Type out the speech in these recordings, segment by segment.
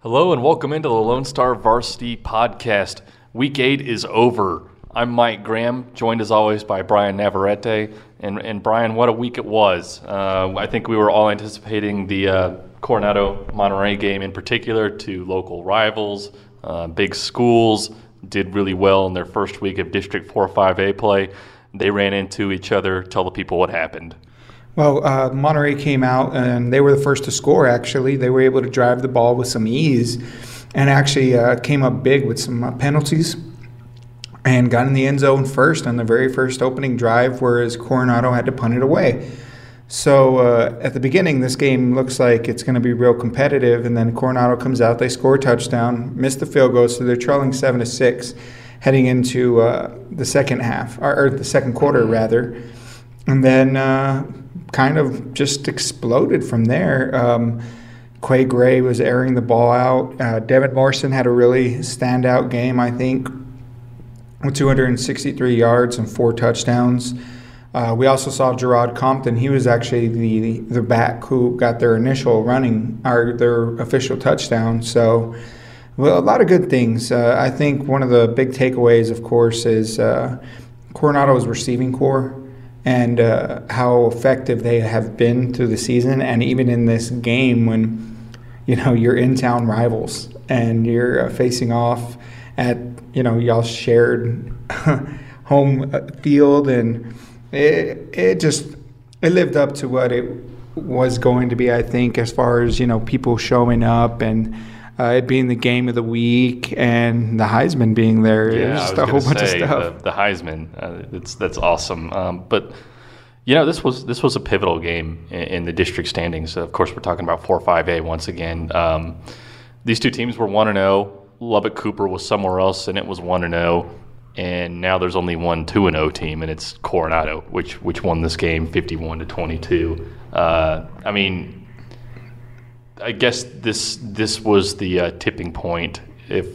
Hello and welcome into the Lone Star Varsity Podcast. Week eight is over. I'm Mike Graham, joined as always by Bryan Navarrete. And, and Bryan, what a week it was. Uh, I think we were all anticipating the uh, Coronado Monterey game in particular to local rivals, uh, big schools, did really well in their first week of District 4 5A play. They ran into each other. Tell the people what happened. Well, uh, Monterey came out and they were the first to score, actually. They were able to drive the ball with some ease and actually uh, came up big with some uh, penalties and got in the end zone first on the very first opening drive, whereas Coronado had to punt it away. So uh, at the beginning, this game looks like it's going to be real competitive, and then Coronado comes out, they score a touchdown, miss the field goal, so they're trailing seven to six, heading into uh, the second half or, or, the second quarter rather, and then uh, kind of just exploded from there. Um, Quay Gray was airing the ball out. Uh, Devin Morrison had a really standout game, I think, with 263 yards and four touchdowns. Uh, we also saw Gerard Compton. He was actually the the back who got their initial running or their official touchdown. So, well, a lot of good things. Uh, I think one of the big takeaways, of course, is uh, Coronado's receiving corps and uh, how effective they have been through the season, and even in this game when you know you're in town rivals and you're uh, facing off at you know y'all shared home uh, field and it, it just it lived up to what it was going to be i think as far as you know people showing up and uh, it being the game of the week and the Heisman being there. Yeah, just a whole bunch of stuff. The, the Heisman, uh, it's that's awesome. Um, but you know, this was this was a pivotal game in, in, the district standings. Of course, we're talking about four five A once again. Um, these two teams were one and zero. Oh. Lubbock Cooper was somewhere else, and it was one and zero. Oh and now there's only one two and zero oh team, and it's Coronado, which which won this game fifty one to twenty two. Uh, I mean, I guess this this was the uh, tipping point if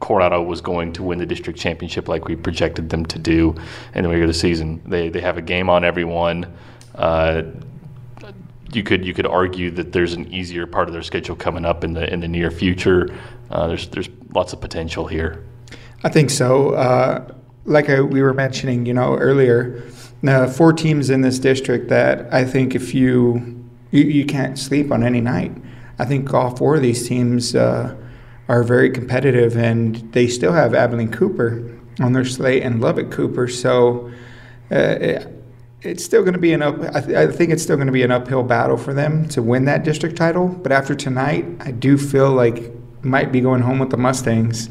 Coronado was going to win the district championship like we projected them to do in the regular season. They they have a game on everyone. Uh, you could you could argue that there's an easier part of their schedule coming up in the in the near future. Uh, there's there's lots of potential here. I think so. Uh, like I, we were mentioning, you know, earlier, uh, four teams in this district that I think if you, you, you can't sleep on any night. I think all four of these teams uh, are very competitive, and they still have Abilene Cooper on their slate and Lubbock Cooper. So uh, it, it's still going to be an up. I, th- I think it's still going to be an uphill battle for them to win that district title. But after tonight, I do feel like might be going home with the Mustangs.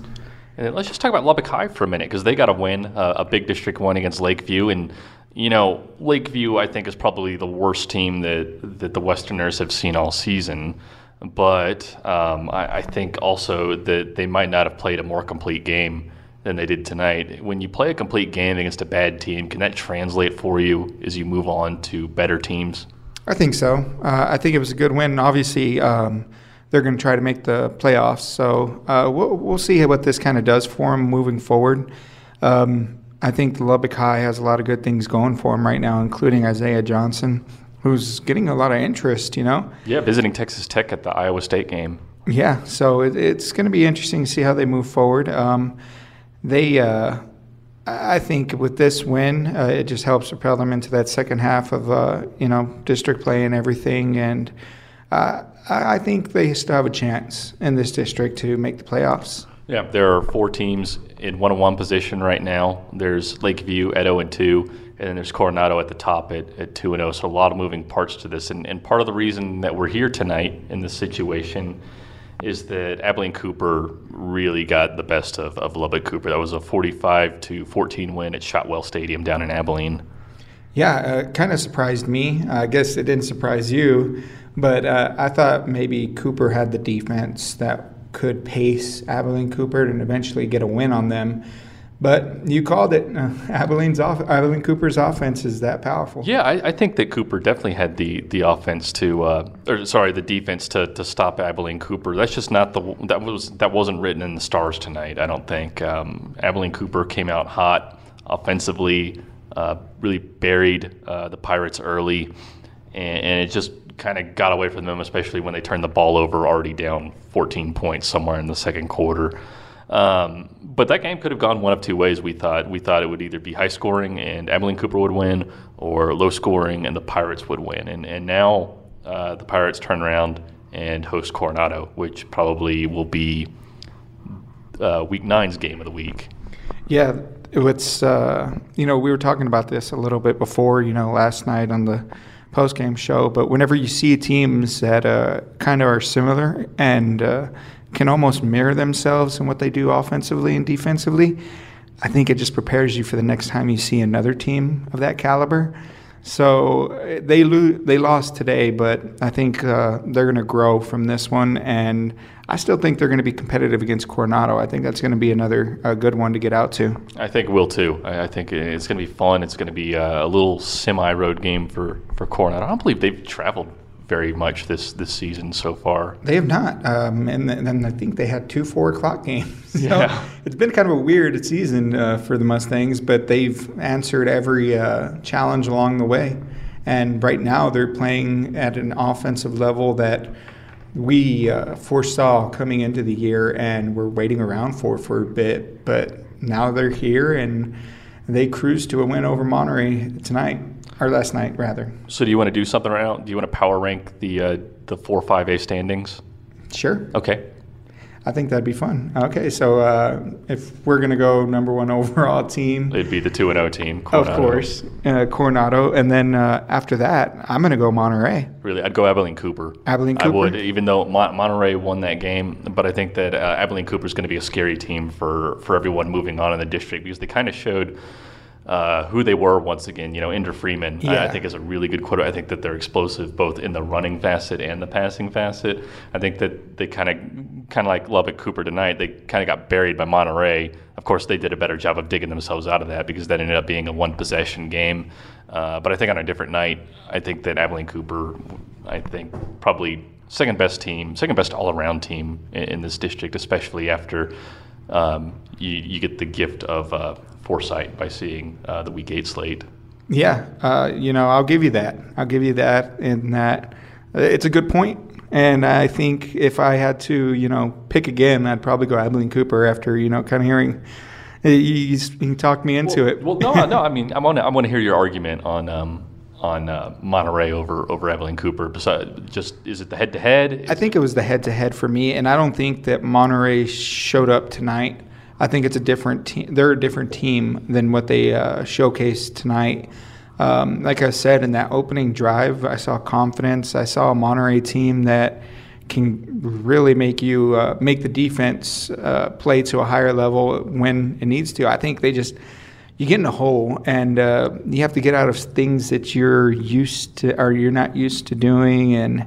And let's just talk about Lubbock High for a minute because they got a win, uh, a big district win against Lakeview, and you know Lakeview I think is probably the worst team that that the Westerners have seen all season. But um, I, I think also that they might not have played a more complete game than they did tonight. When you play a complete game against a bad team, can that translate for you as you move on to better teams? I think so. Uh, I think it was a good win. Obviously, um, they're going to try to make the playoffs. So uh, we'll, we'll see what this kind of does for them moving forward. Um, I think the Lubbock High has a lot of good things going for them right now, including Isaiah Johnson, who's getting a lot of interest, you know? Yeah, visiting Texas Tech at the Iowa State game. Yeah, so it, it's going to be interesting to see how they move forward. Um, they, uh, I think, with this win, uh, it just helps propel them into that second half of, uh, you know, district play and everything. And uh, I think they still have a chance in this district to make the playoffs. Yeah, there are four teams in one on one position right now. There's Lakeview at 0 and 2, and then there's Coronado at the top at, at 2 and 0. So a lot of moving parts to this. And, and part of the reason that we're here tonight in this situation is that Abilene Cooper really got the best of, of Lubbock Cooper. That was a 45 to 14 win at Shotwell Stadium down in Abilene. Yeah, uh, kind of surprised me. I guess it didn't surprise you. But uh, I thought maybe Cooper had the defense that could pace Abilene Cooper and eventually get a win on them. But you called it. Uh, off, Abilene Cooper's offense is that powerful. Yeah, I, I, think that Cooper definitely had the the offense to, uh, or sorry, the defense to, to stop Abilene Cooper. That's just not the that was that wasn't written in the stars tonight. I don't think um, Abilene Cooper came out hot offensively, uh, really buried uh, the Pirates early, and, and, it just kind of got away from them, especially when they turned the ball over already down 14 points somewhere in the second quarter. Um, but that game could have gone one of two ways. We thought we thought it would either be high scoring and Abilene Cooper would win, or low scoring and the Pirates would win. And and now uh, the Pirates turn around and host Coronado, which probably will be uh, Week Nine's game of the week. Yeah, it's uh, you know we were talking about this a little bit before you know last night on the post game show, but whenever you see teams that uh, kind of are similar and uh, can almost mirror themselves in what they do offensively and defensively, I think it just prepares you for the next time you see another team of that caliber. So uh, they lo- they lost today, but I think uh, they're going to grow from this one, and I still think they're going to be competitive against Coronado. I think that's going to be another uh, good one to get out to. I think will too. I, I think it's going to be fun. It's going to be a, a little semi-road game for for Coronado. I don't believe they've traveled very much this this season so far. They have not, um, and then I think they had two four o'clock games. so Yeah. it's been kind of a weird season uh, for the Mustangs, but they've answered every uh, challenge along the way. And right now, they're playing at an offensive level that we uh, foresaw coming into the year, and we're waiting around for for a bit. But now they're here, and they cruise to a win over Monterey tonight, or last night rather. So do you want to do something right now? Do you want to power rank the uh, the four five A standings? Sure. Okay. I think that'd be fun. Okay, so uh, if we're gonna go number one overall team, It'd be the two and O team. of course, uh, Coronado, and then uh, after that, I'm gonna go Monterey. Really, I'd go Abilene Cooper. Abilene Cooper. I would, even though Mon- Monterey won that game. But I think that uh, Abilene Cooper is going to be a scary team for, for everyone moving on in the district because they kind of showed uh, who they were once again. You know, Andrew Freeman, I, I think, is a really good quarter. I think that they're explosive both in the running facet and the passing facet. I think that they kind of, kind of like Lubbock Cooper tonight, they kind of got buried by Monterey. Of course, they did a better job of digging themselves out of that because that ended up being a one possession game. Uh, but I think on a different night, I think that Abilene Cooper, I think probably second best team, second best all around team in, in this district, especially after um, you, you get the gift of uh, foresight by seeing uh, the week eight slate. Yeah, uh, you know, I'll give you that. I'll give you that. In that, uh, it's a good point. And I think if I had to, you know, pick again, I'd probably go Abilene Cooper after, you know, kind of hearing. You, you, you talked me into it. Well, no, no. I mean, I want to I want to hear your argument on um, on uh, Monterey over over Abilene Cooper. Besides, just is it the head to head? I think it was the head to head for me, and I don't think that Monterey showed up tonight. I think it's a different team. They're a different team than what they uh, showcased tonight. Um, like I said in that opening drive, I saw confidence. I saw a Monterey team that can really make you uh, make the defense uh, play to a higher level when it needs to. I think they just you get in a hole and uh, you have to get out of things that you're used to or you're not used to doing and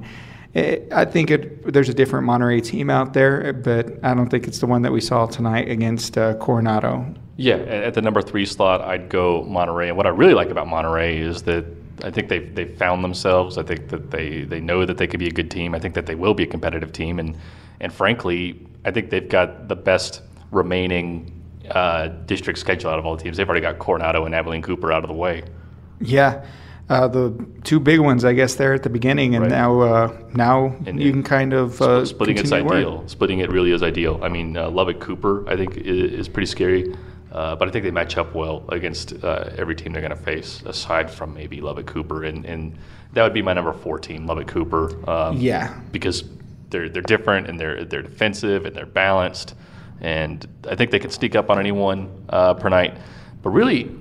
it, I think it, there's a different Monterey team out there, but I don't think it's the one that we saw tonight against uh, Coronado. Yeah, at the number three slot, I'd go Monterey. And what I really like about Monterey is that I think they've they've found themselves. I think that they they know that they could be a good team. I think that they will be a competitive team. And and frankly, I think they've got the best remaining uh, district schedule out of all the teams. They've already got Coronado and Abilene Cooper out of the way. Yeah, uh, the two big ones, I guess, there at the beginning, and Right. now uh, now And- you can kind of uh, Spl- splitting it's continue work. ideal. Splitting it really is ideal. I mean, uh, Lubbock Cooper, I think, is, is pretty scary, uh, but I think they match up well against uh, every team they're going to face, aside from maybe Lubbock Cooper, and, and that would be my number four team, Lubbock Cooper. Um, Yeah. because they're they're different and they're they're defensive and they're balanced, and I think they can sneak up on anyone uh, per night. But really,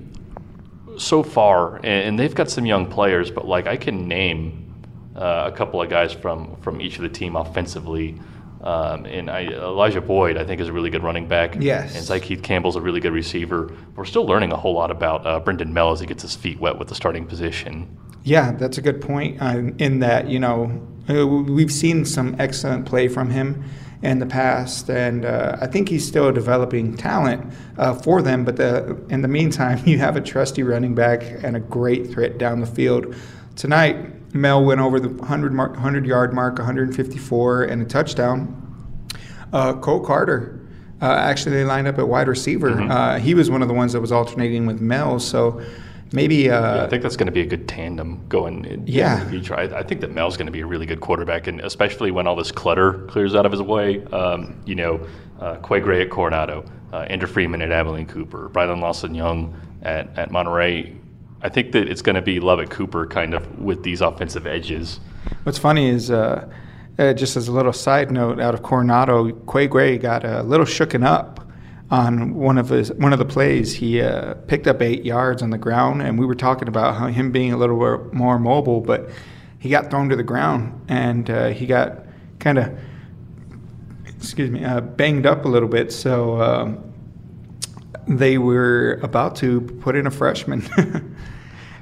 so far, and, and they've got some young players, but like I can name uh, a couple of guys from from each of the team offensively. Um, and I, Elijah Boyd, I think, is a really good running back. Yes. And Zykeith Campbell's a really good receiver. We're still learning a whole lot about uh, Brendan Mell as he gets his feet wet with the starting position. Yeah, that's a good point. Uh, in that, you know, uh, we've seen some excellent play from him in the past, and uh, I think he's still a developing talent uh, for them. But the, in the meantime, you have a trusty running back and a great threat down the field. Tonight, Mel went over the 100, mark, 100 yard mark, 154, and a touchdown. Uh, Cole Carter. Uh, actually, they lined up at wide receiver. Uh, he was one of the ones that was alternating with Mel. So maybe. Uh, Yeah, I think that's going to be a good tandem going. In, Yeah. in the future. I, I think that Mel's going to be a really good quarterback, and especially when all this clutter clears out of his way. Um, you know, uh, Quay Gray at Coronado, uh, Andrew Freeman at Abilene Cooper, Brylan Lawson Young at, at Monterey. I think that it's going to be Lubbock Cooper kind of with these offensive edges. What's funny is, uh, uh, just as a little side note, out of Coronado, Quay Gray got a little shooken up on one of his one of the plays. He uh, picked up eight yards on the ground, and we were talking about how him being a little bit more mobile, but he got thrown to the ground, and uh, he got kind of, excuse me, uh, banged up a little bit. So. Um, they were about to put in a freshman.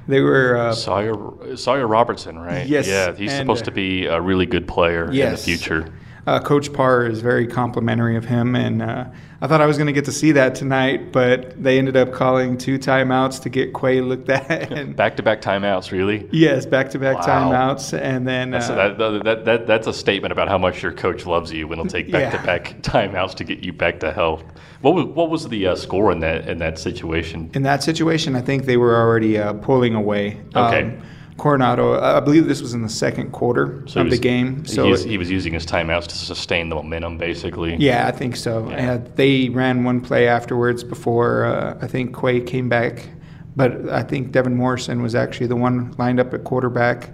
they were uh, Sawyer Sawyer Robertson, right? Yes, Yeah, he's and, supposed to be a really good player in the future. Uh, Coach Parr is very complimentary of him, and uh, I thought I was going to get to see that tonight, but they ended up calling two timeouts to get Quay looked at. Back to back timeouts, really. yes, back-to-back timeouts, and then That's, uh, that, that, that, that, that's a statement about how much your coach loves you when he'll take back to back timeouts to get you back to health. What was what was the uh, score in that in that situation? in that situation, I think they were already uh, pulling away. Okay. Coronado, I believe this was in the second quarter So of he the game. So He's- he was using his timeouts to sustain the momentum, basically. Yeah, I think so. Yeah. They ran one play afterwards before uh, I think Quay came back, but I think Devin Morrison was actually the one lined up at quarterback,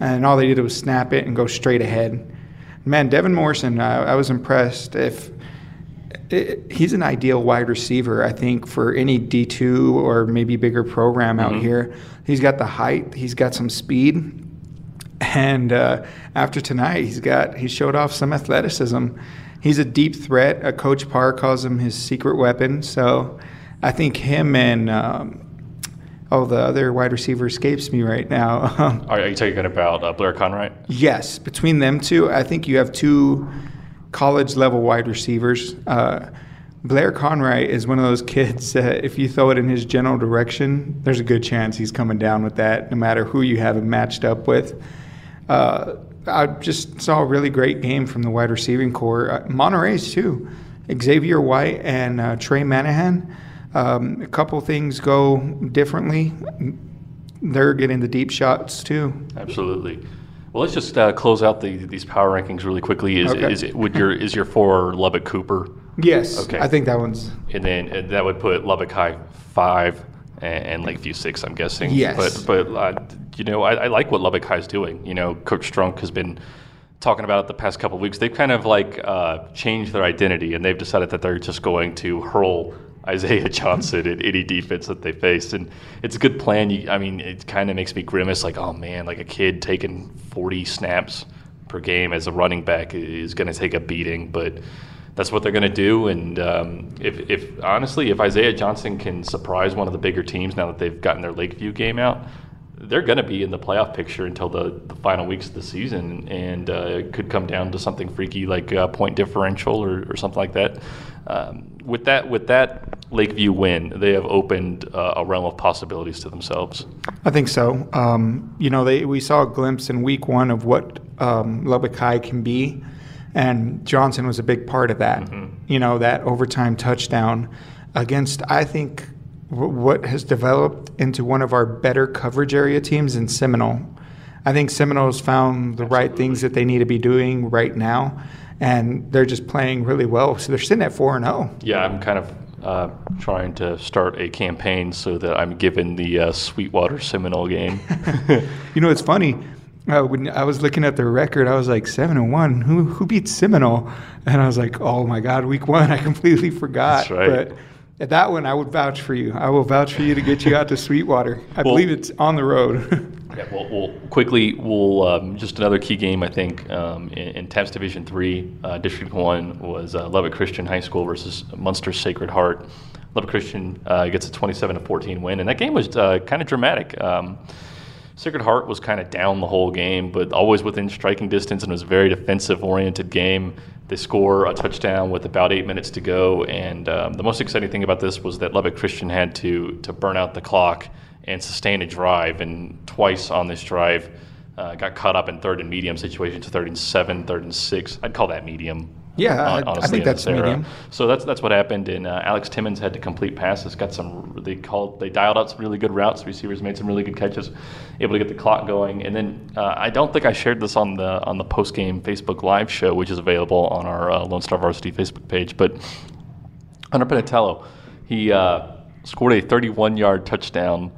and all they did was snap it and go straight ahead. Man, Devin Morrison, I, I was impressed. If it, he's an ideal wide receiver, I think, for any D2 or maybe bigger program out Mhm. here. He's got the height, he's got some speed, and uh, after tonight, he's got he showed off some athleticism. He's a deep threat. Uh, Coach Parr calls him his secret weapon. So I think him and um, oh, the other wide receiver escapes me right now. Are, are you talking about uh, Blair Conright? Yes, between them two, I think you have two college level wide receivers. Uh, Blair Conright is one of those kids that if you throw it in his general direction, there's a good chance he's coming down with that, no matter who you have him matched up with. Uh, I just saw a really great game from the wide receiving core. Uh, Monterey's too. Xavier White and uh, Trey Manahan. Um, a couple things go differently. They're getting the deep shots too. Absolutely. Well, let's just uh, close out the, these power rankings really quickly. Is, Okay. is would your is your four Lubbock Cooper, Yes, Okay. I think that one's and then and that would put Lubbock High five and, and Lakeview six. I'm guessing. Yes. But but uh, you know I, I like what Lubbock High is doing. You know, Coach Strunk has been talking about it the past couple of weeks. They've kind of like uh, changed their identity, and they've decided that they're just going to hurl Isaiah Johnson in any defense that they face, and it's a good plan. You, I mean, it kind of makes me grimace, like, oh man, like a kid taking 40 snaps per game as a running back is going to take a beating, but that's what they're going to do. And um, if, if honestly, if Isaiah Johnson can surprise one of the bigger teams now that they've gotten their Lakeview game out, they're going to be in the playoff picture until the, the final weeks of the season, and uh, it could come down to something freaky like uh, point differential or, or something like that. Um, with that, with that Lakeview win, they have opened uh, a realm of possibilities to themselves. I think so. Um, you know, they, we saw a glimpse in week one of what um, Lubbock High can be, and Johnson was a big part of that. You know, that overtime touchdown against, I think, w- what has developed into one of our better coverage area teams in Seminole. I think Seminole's found the right things that they need to be doing right now, and they're just playing really well. So they're sitting at 4 and oh. 0. Yeah, I'm kind of uh, trying to start a campaign so that I'm given the uh, Sweetwater Seminole game. You know, it's funny. Uh, when I was looking at their record, I was like seven and one. Who who beat Seminole? And I was like, oh my God, week one! I completely forgot. That's right. But at that one, I would vouch for you. I will vouch for you to get you out to Sweetwater. I Well- believe it's on the road. Yeah, well, quickly, we'll um, just another key game I think um, in, in TAPPS Division Three, uh, District One was uh, Lubbock Christian High School versus Muenster Sacred Heart. Lubbock Christian uh, gets a 27 to 14 win, and that game was uh, kind of dramatic. Um, Sacred Heart was kind of down the whole game, but always within striking distance, and it was a very defensive-oriented game. They score a touchdown with about eight minutes to go, and um, the most exciting thing about this was that Lubbock Christian had to to burn out the clock and sustained a drive, and twice on this drive uh, got caught up in third and medium situations, third and seven, third and six. I'd call that medium. Yeah, I- I think that's medium. So that's that's what happened. And uh, Alex Timmons had to complete passes. Got some. They called. They dialed out some really good routes. Receivers made some really good catches. Able to get the clock going. And then uh, I don't think I shared this on the on the post game Facebook Live show, which is available on our uh, Lone Star Varsity Facebook page. But Hunter Penatello, he uh, scored a 31 yard touchdown,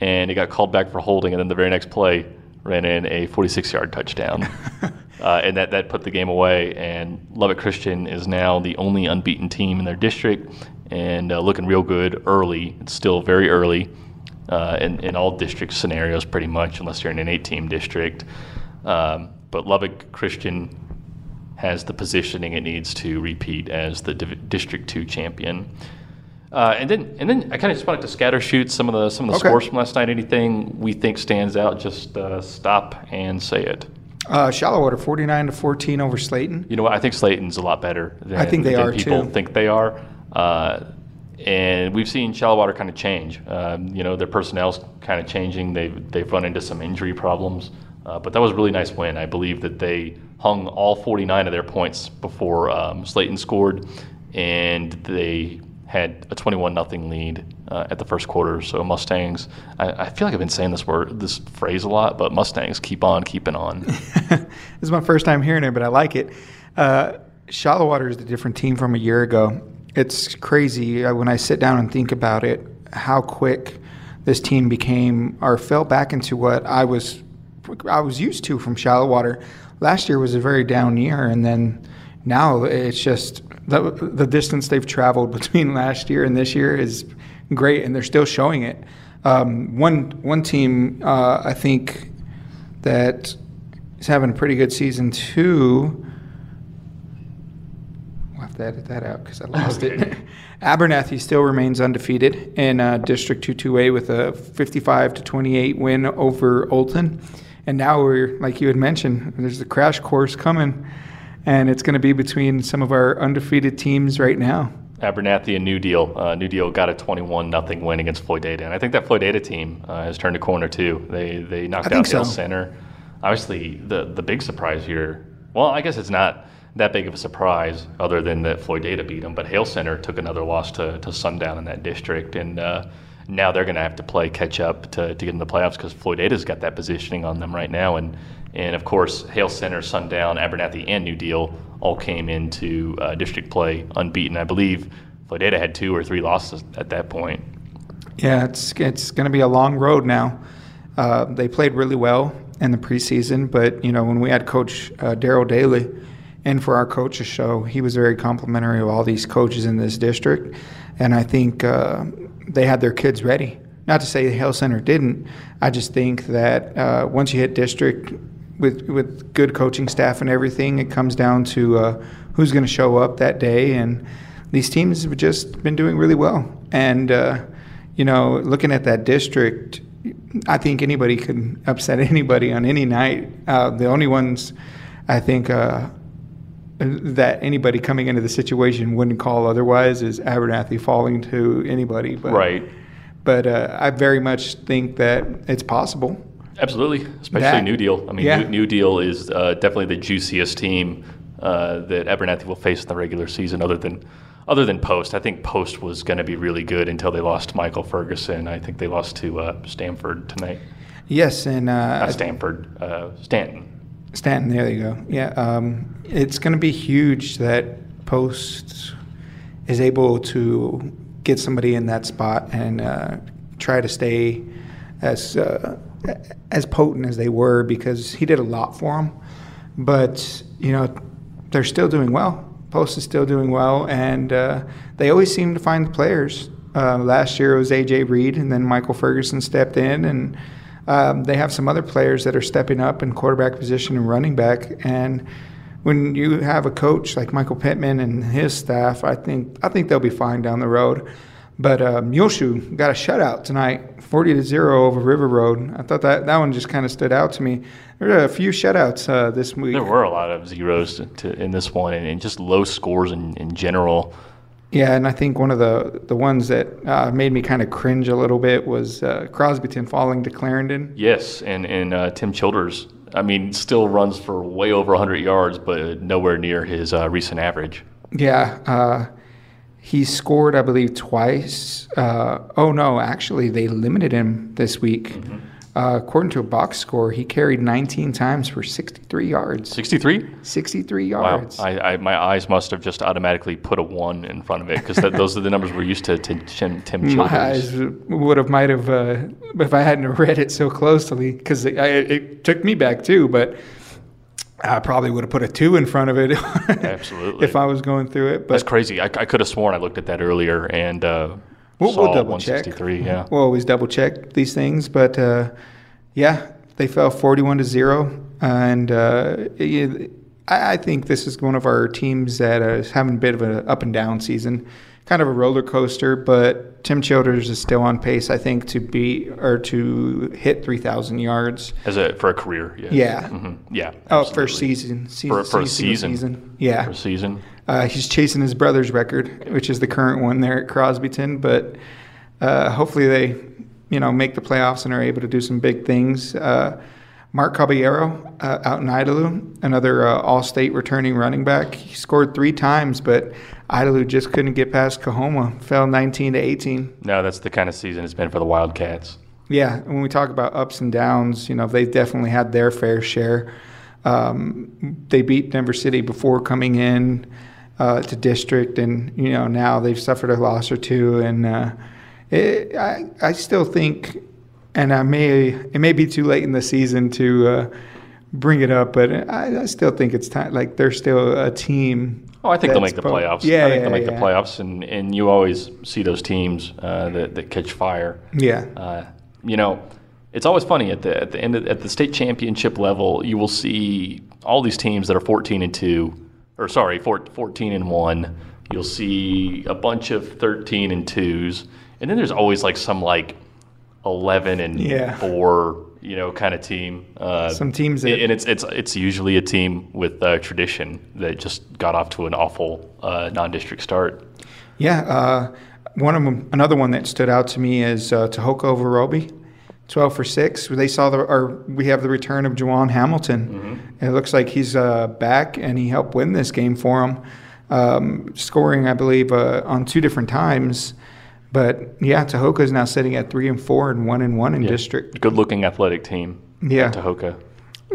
and he got called back for holding. And then the very next play ran in a 46 yard touchdown. uh, and that, that put the game away. And Lubbock Christian is now the only unbeaten team in their district and uh, looking real good early. It's still very early uh, in, in all district scenarios, pretty much, unless you're in an eight team district. Um, but Lubbock Christian has the positioning it needs to repeat as the Div- District Two champion. Uh, and then, and then I kind of just wanted to scatter shoot some of the some of the Okay. scores from last night. Anything we think stands out, just uh, stop and say it. Uh, Shallowater, 49 to 14 over Slaton. You know what? I think Slaton's a lot better than, I think they are, people too. think they are. Uh, and we've seen Shallowater kind of change. Um, you know, their personnel's kind of changing. They've, they've run into some injury problems. Uh, but that was a really nice win. I believe that they hung all 49 of their points before um, Slaton scored, and they had a 21 nothing lead uh, at the first quarter. So Mustangs, I, I feel like I've been saying this word, this phrase a lot, but Mustangs keep on keeping on. this is my first time hearing it, but I like it. Uh, Shallowater is a different team from a year ago. It's crazy uh, when I sit down and think about it, how quick this team became or fell back into what I was I was used to from Shallowater. Last year was a very down year, and then now it's just the, the distance they've traveled between last year and this year is great, and they're still showing it. Um, one one team uh, I think that is having a pretty good season too. We'll have to edit that out because I lost it. Abernathy still remains undefeated in uh, District 2-2A with a 55 to 28 win over Olton. And now we're, like you had mentioned, there's a crash course coming, and it's going to be between some of our undefeated teams right now. Abernathy and New Deal. Uh, New Deal got a 21 nothing win against Floydada, and I think that Floydada team uh, has turned a corner too. They they knocked out Hale so. Center. Obviously, the the big surprise here. Well, I guess it's not that big of a surprise, other than that Floydada beat them. But Hale Center took another loss to, to Sundown in that district, and uh, now they're going to have to play catch up to, to get in the playoffs because Floydada's got that positioning on them right now, and and of course Hale Center, Sundown, Abernathy, and New Deal all came into uh, district play unbeaten. I believe Floydada had two or three losses at that point. Yeah, it's it's going to be a long road now. Uh, they played really well in the preseason, but you know when we had Coach uh, Daryl Daly in for our coaches show, he was very complimentary of all these coaches in this district, and I think uh, they had their kids ready. Not to say the Hale Center didn't. I just think that uh, once you hit district with with good coaching staff and everything, it comes down to uh, who's going to show up that day and these teams have just been doing really well. And, uh, you know, looking at that district, I think anybody could upset anybody on any night. Uh, the only ones I think uh, that anybody coming into the situation wouldn't call otherwise is Abernathy falling to anybody. But, Right. But uh, I very much think that it's possible. Absolutely, especially That- New Deal. I mean, yeah. New, New Deal is uh, definitely the juiciest team uh, that Abernathy will face in the regular season, other than other than Post. I think Post was going to be really good until they lost Michael Ferguson. I think they lost to uh, Stanford tonight. Yes, and uh, Stanford, uh, Stanton. Stanton, there you go. Yeah, um, it's going to be huge that Post is able to get somebody in that spot and uh, try to stay as uh, as potent as they were because he did a lot for them. But you know, they're still doing well. Post is still doing well, and uh, they always seem to find the players. Uh, last year it was AJ Reed, and then Michael Ferguson stepped in, and um, they have some other players that are stepping up in quarterback position and running back. And when you have a coach like Michael Pittman and his staff, I think I think they'll be fine down the road. But Muleshoe got a shutout tonight, 40 to zero over River Road. I thought that that one just kind of stood out to me. There were a few shutouts uh, this week. There were a lot of zeros to, to, in this one, and, and just low scores in, in general. Yeah, and I think one of the the ones that uh, made me kind of cringe a little bit was uh, Crosbyton falling to Clarendon. Yes, and and uh, Tim Childers I mean, still runs for way over 100 yards, but nowhere near his uh, recent average. Yeah. Uh, he scored, I believe, twice. Uh, oh, no, actually, they limited him this week. Mm-hmm. Uh, according to a box score, he carried 19 times for 63 yards. 63? 63 yards. Wow. I, I, my eyes must have just automatically put a one in front of it because those are the numbers we're used to. to Tim, Tim Childers. My eyes would have might have uh, if I hadn't read it so closely because it, it, took me back too. But I probably would have put a two in front of it. Absolutely. if I was going through it. But That's crazy. I, I could have sworn I looked at that earlier and. Uh, We'll, we'll double check. Yeah, we'll always double check these things, but uh, yeah, they fell forty-one to zero, and uh, it, I, think this is one of our teams that is having a bit of an up and down season, kind of a roller coaster. But Tim Childers is still on pace, I think, to be or to hit three thousand yards as a for a career. Yes. Yeah, mm-hmm. yeah. Oh, for season, season for, for season, a season. Yeah, for a season. Uh, he's chasing his brother's record, which is the current one there at Crosbyton. But uh, hopefully they, you know, make the playoffs and are able to do some big things. Uh, Mark Caballero uh, out in Idalou, another uh, all-state returning running back. He scored three times, but Idalou just couldn't get past Coahoma. Fell 19 to 18. No, that's the kind of season it's been for the Wildcats. Yeah, when we talk about ups and downs, you know, they've definitely had their fair share. Um, they beat Denver City before coming in uh, to district, and you know now they've suffered a loss or two, and uh, it, I I still think, and I may it may be too late in the season to uh, bring it up, but I, I, still think it's time. Like they're still a team. Oh, I think they'll make the playoffs. Yeah, I think yeah, they'll make yeah. the playoffs, and, and you always see those teams uh, that that catch fire. Yeah. Uh, you know, it's always funny at the at the end of, at the state championship level. You will see all these teams that are 14 and two or sorry, 14 and 1. You'll see a bunch of 13 and 2s. And then there's always like some like 11 and yeah. 4, you know, kind of team. Uh, some teams that, and it's it's it's usually a team with uh, tradition that just got off to an awful uh, non-district start. Yeah, uh, one of them, another one that stood out to me is uh, Tahoka over Roby. 12 for 6. They saw the, or we have the return of Juwan Hamilton. Mm-hmm. It looks like he's uh, back and he helped win this game for them, um, scoring, I believe, uh, on two different times. But yeah, Tahoka is now sitting at three and four and one and one in yeah. district. Good looking athletic team. Yeah. Tahoka.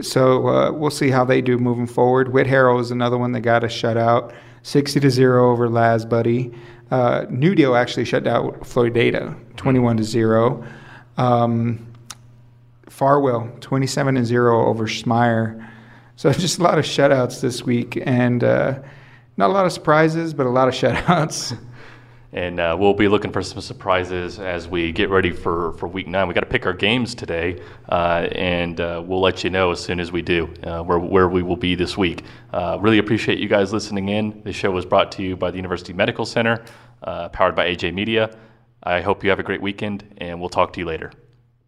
So uh, we'll see how they do moving forward. Whitharral is another one that got a shutout, 60 to 0 over Lazbuddie. Uh, New Deal actually shut down Floydada, 21 to 0. Um, Farwell, 27 and 0 over Smyer. So just a lot of shutouts this week, and uh, not a lot of surprises, but a lot of shutouts. and uh, we'll be looking for some surprises as we get ready for, for week nine. We got to pick our games today, uh, and uh, we'll let you know as soon as we do uh, where, where we will be this week. Uh, really appreciate you guys listening in. This show was brought to you by the University Medical Center, powered by AJ Media. I hope you have a great weekend, and we'll talk to you later.